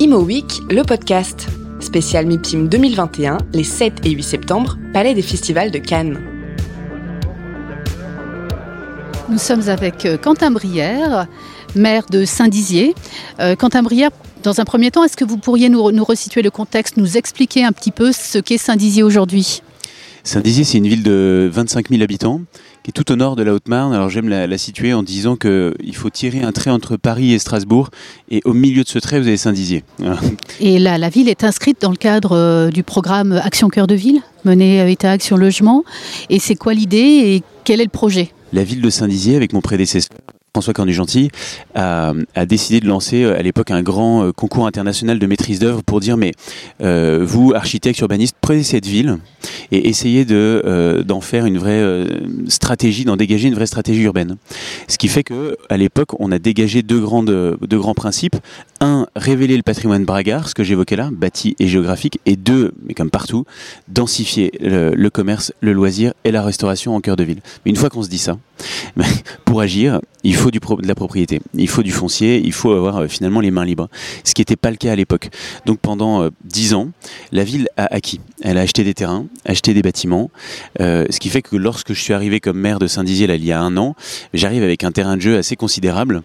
Imo Week, le podcast. Spécial MIPIM 2021, les 7 et 8 septembre, Palais des Festivals de Cannes. Nous sommes avec euh, Quentin Brière, maire de Saint-Dizier. Euh, Quentin Brière, dans un premier temps, est-ce que vous pourriez nous, nous resituer le contexte, nous expliquer un petit peu ce qu'est Saint-Dizier aujourd'hui? Saint-Dizier, c'est une ville de 25 000 habitants qui est tout au nord de la Haute-Marne. Alors j'aime la, la, situer en disant qu'il faut tirer un trait entre Paris et Strasbourg, et au milieu de ce trait, vous avez Saint-Dizier. Et là, la ville est inscrite dans le cadre euh, du programme Action Cœur de Ville, mené avec Action Logement. Et c'est quoi l'idée et quel est le projet? La ville de Saint-Dizier, avec mon prédécesseur, François Cornu-Gentil a, a, décidé de lancer à l'époque un grand concours international de maîtrise d'œuvre pour dire mais euh, vous, architectes, urbanistes, prenez cette ville et essayez de, euh, d'en faire une vraie euh, stratégie, d'en dégager une vraie stratégie urbaine. Ce qui fait que à l'époque, on a dégagé deux, deux grands principes. Un, révéler le patrimoine bragard, ce que j'évoquais là, bâti et géographique. Et deux, mais comme partout, densifier le, le commerce, le loisir et la restauration en cœur de ville. Mais une fois qu'on se dit ça, pour agir, il faut de la propriété, il faut du foncier, il faut avoir euh, finalement les mains libres. Ce qui n'était pas le cas à l'époque. Donc pendant dix euh, ans, la ville a acquis. Elle a acheté des terrains, acheté des bâtiments. Euh, ce qui fait que lorsque je suis arrivé comme maire de Saint-Dizier il y a un an, j'arrive avec un terrain de jeu assez considérable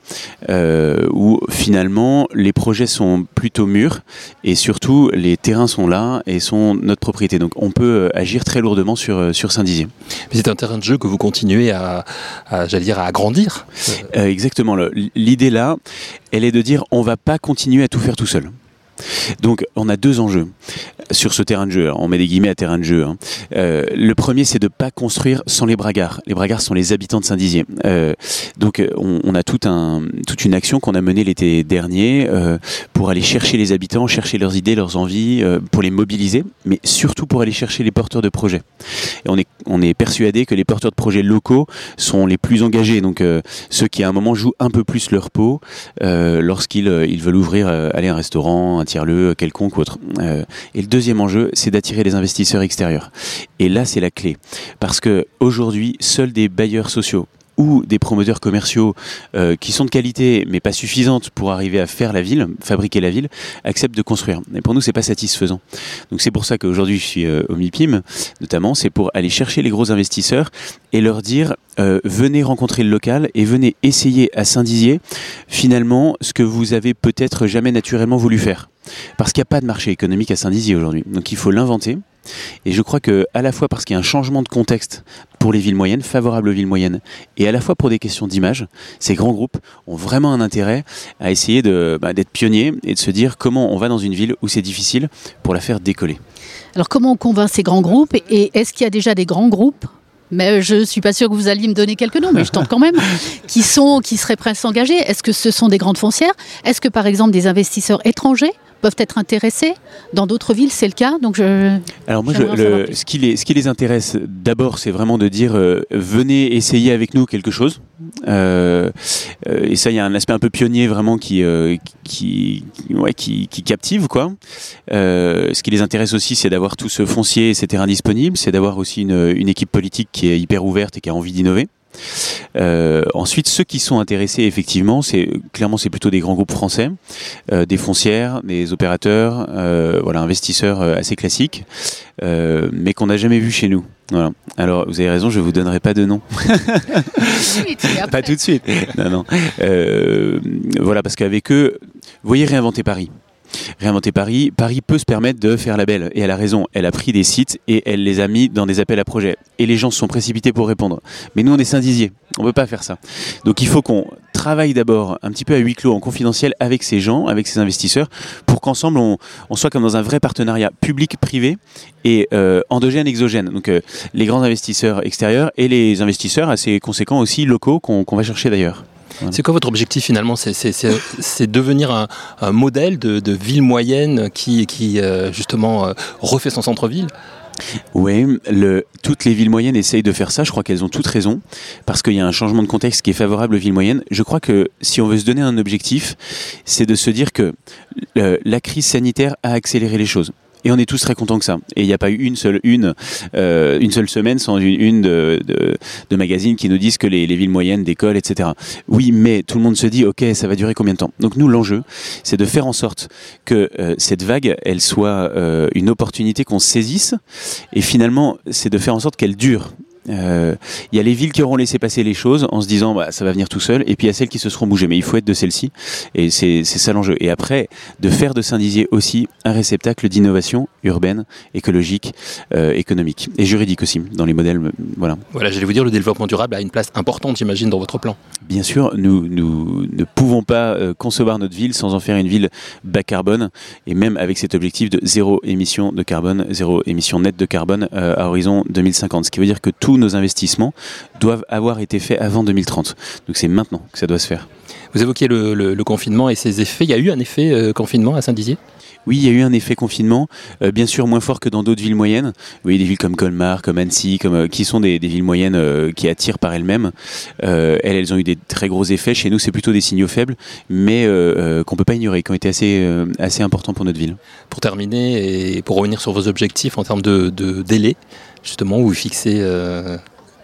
euh, où finalement les projets sont plutôt mûrs et surtout les terrains sont là et sont notre propriété. Donc on peut agir très lourdement sur, sur Saint-Dizier. C'est un terrain de jeu que vous continuez à, j'allais dire, à agrandir euh, Exactement. L'idée là, elle est de dire on va pas continuer à tout faire tout seul. Donc on a deux enjeux sur ce terrain de jeu. On met des guillemets à terrain de jeu. Hein. Euh, le premier, c'est de pas construire sans les bragards. Les bragards sont les habitants de Saint-Dizier. Euh, donc on, a toute une action qu'on a menée l'été dernier euh, pour aller chercher les habitants, chercher leurs idées, leurs envies, pour les mobiliser, mais surtout pour aller chercher les porteurs de projets. Et on est, persuadé que les porteurs de projets locaux sont les plus engagés. Donc ceux qui à un moment jouent un peu plus leur peau lorsqu'ils ils veulent ouvrir aller un restaurant, tiers-lieu quelconque autre. et le deuxième enjeu, c'est d'attirer les investisseurs extérieurs. Et là, c'est la clé. Parce que aujourd'hui, seuls des bailleurs sociaux ou des promoteurs commerciaux euh, qui sont de qualité mais pas suffisantes pour arriver à faire la ville, fabriquer la ville, acceptent de construire. Et pour nous, c'est pas satisfaisant. Donc c'est pour ça qu'aujourd'hui je suis euh, au MIPIM, notamment, c'est pour aller chercher les gros investisseurs et leur dire euh, venez rencontrer le local et venez essayer à Saint-Dizier finalement ce que vous avez peut-être jamais naturellement voulu faire. Parce qu'il n'y a pas de marché économique à Saint-Dizier aujourd'hui. Donc il faut l'inventer. Et je crois que à la fois parce qu'il y a un changement de contexte pour les villes moyennes, favorable aux villes moyennes, et à la fois pour des questions d'image, ces grands groupes ont vraiment un intérêt à essayer de, bah, d'être pionniers et de se dire comment on va dans une ville où c'est difficile pour la faire décoller. Alors comment on convainc ces grands groupes et est-ce qu'il y a déjà des grands groupes? Mais je suis pas sûr que vous alliez me donner quelques noms, mais je tente quand même, qui, sont, qui seraient prêts à s'engager. Est-ce que ce sont des grandes foncières? Est-ce que par exemple des investisseurs étrangers? Peuvent être intéressés. Dans d'autres villes, c'est le cas. Donc je, Alors moi, je, le, ce, qui les, ce qui les intéresse d'abord, c'est vraiment de dire euh, venez essayer avec nous quelque chose. Euh, euh, et ça, il y a un aspect un peu pionnier vraiment qui, qui, ouais, qui, qui, captive. Quoi. Ce qui les intéresse aussi, c'est d'avoir tout ce foncier et ces terrains disponibles. C'est d'avoir aussi une, une équipe politique qui est hyper ouverte et qui a envie d'innover. Euh, ensuite, ceux qui sont intéressés, effectivement, c'est clairement c'est plutôt des grands groupes français, euh, des foncières, des opérateurs, euh, voilà, investisseurs assez classiques, mais qu'on n'a jamais vu chez nous. Voilà. Alors, vous avez raison, je vous donnerai pas de nom. pas tout de suite. Non, non. voilà, parce qu'avec eux, vous voyez, réinventer Paris. Réinventer Paris, Paris peut se permettre de faire la belle. Et elle a raison, elle a pris des sites et elle les a mis dans des appels à projets. Et les gens se sont précipités pour répondre. Mais nous, on est Saint-Dizier, on ne peut pas faire ça. Donc il faut qu'on travaille d'abord un petit peu à huis clos, en confidentiel, avec ces gens, avec ces investisseurs, pour qu'ensemble, on, soit comme dans un vrai partenariat public-privé et euh, endogène-exogène. Donc euh, les grands investisseurs extérieurs et les investisseurs assez conséquents aussi locaux qu'on qu va chercher d'ailleurs. Voilà. C'est quoi votre objectif finalement C'est devenir un, un, modèle de, de, ville moyenne qui, qui euh, justement euh, refait son centre-ville? Oui, le, toutes les villes moyennes essayent de faire ça. Je crois qu'elles ont toutes raison parce qu'il y a un changement de contexte qui est favorable aux villes moyennes. Je crois que si on veut se donner un objectif, c'est de se dire que euh, la crise sanitaire a accéléré les choses Et on est tous très contents que ça. Et il n'y a pas eu une seule une, euh, une seule semaine sans une, une de, de, de, magazines qui nous disent que les, les villes moyennes décollent, etc. Oui, mais tout le monde se dit, ok, ça va durer combien de temps? Donc nous, l'enjeu, c'est de faire en sorte que euh, cette vague, elle soit euh, une opportunité qu'on saisisse. Et finalement, c'est de faire en sorte qu'elle dure. Euh, il y a les villes qui auront laissé passer les choses en se disant bah, ça va venir tout seul, et puis il y a celles qui se seront bougées. Mais il faut être de celles-ci, et c'est ça l'enjeu. Et après, de faire de Saint-Dizier aussi un réceptacle d'innovation urbaine, écologique, euh, économique et juridique aussi dans les modèles. Voilà. Voilà, j'allais vous dire, le développement durable a une place importante, j'imagine, dans votre plan. Bien sûr, nous, ne pouvons pas euh, concevoir notre ville sans en faire une ville bas carbone, et même avec cet objectif de zéro émission de carbone, zéro émission nette de carbone euh, à horizon 2050. Ce qui veut dire que tous nos investissements doivent avoir été faits avant 2030. Donc c'est maintenant que ça doit se faire. Vous évoquiez le confinement et ses effets. Il y a eu un effet euh, confinement à Saint-Dizier? Oui, il y a eu un effet confinement, euh, bien sûr moins fort que dans d'autres villes moyennes. Oui, des villes comme Colmar, comme Annecy, comme, euh, qui sont des, des villes moyennes euh, qui attirent par elles-mêmes. elles, elles ont eu des très gros effets. Chez nous, c'est plutôt des signaux faibles, mais qu'on peut pas ignorer, qui ont été assez, assez importants pour notre ville. Pour terminer et pour revenir sur vos objectifs en termes de, de délai, justement, vous fixez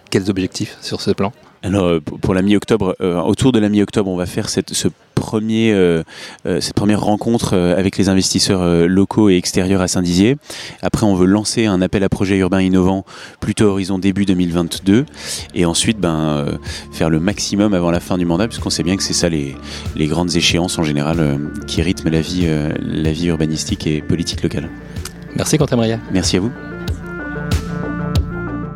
quels objectifs sur ce plan? Alors pour la mi-octobre, euh, autour de la mi-octobre, on va faire cette, ce premier, euh, euh, cette première rencontre avec les investisseurs locaux et extérieurs à Saint-Dizier. Après, on veut lancer un appel à projets urbains innovants plutôt horizon début 2022, et ensuite ben, faire le maximum avant la fin du mandat, puisqu'on sait bien que c'est ça les, les, grandes échéances en général qui rythment la vie, la vie urbanistique et politique locale. Merci Quentin Maria. Merci à vous.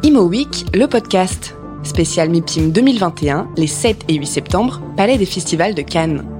Imo Week, le podcast. Spécial MIPIM 2021, les 7 et 8 septembre, Palais des Festivals de Cannes.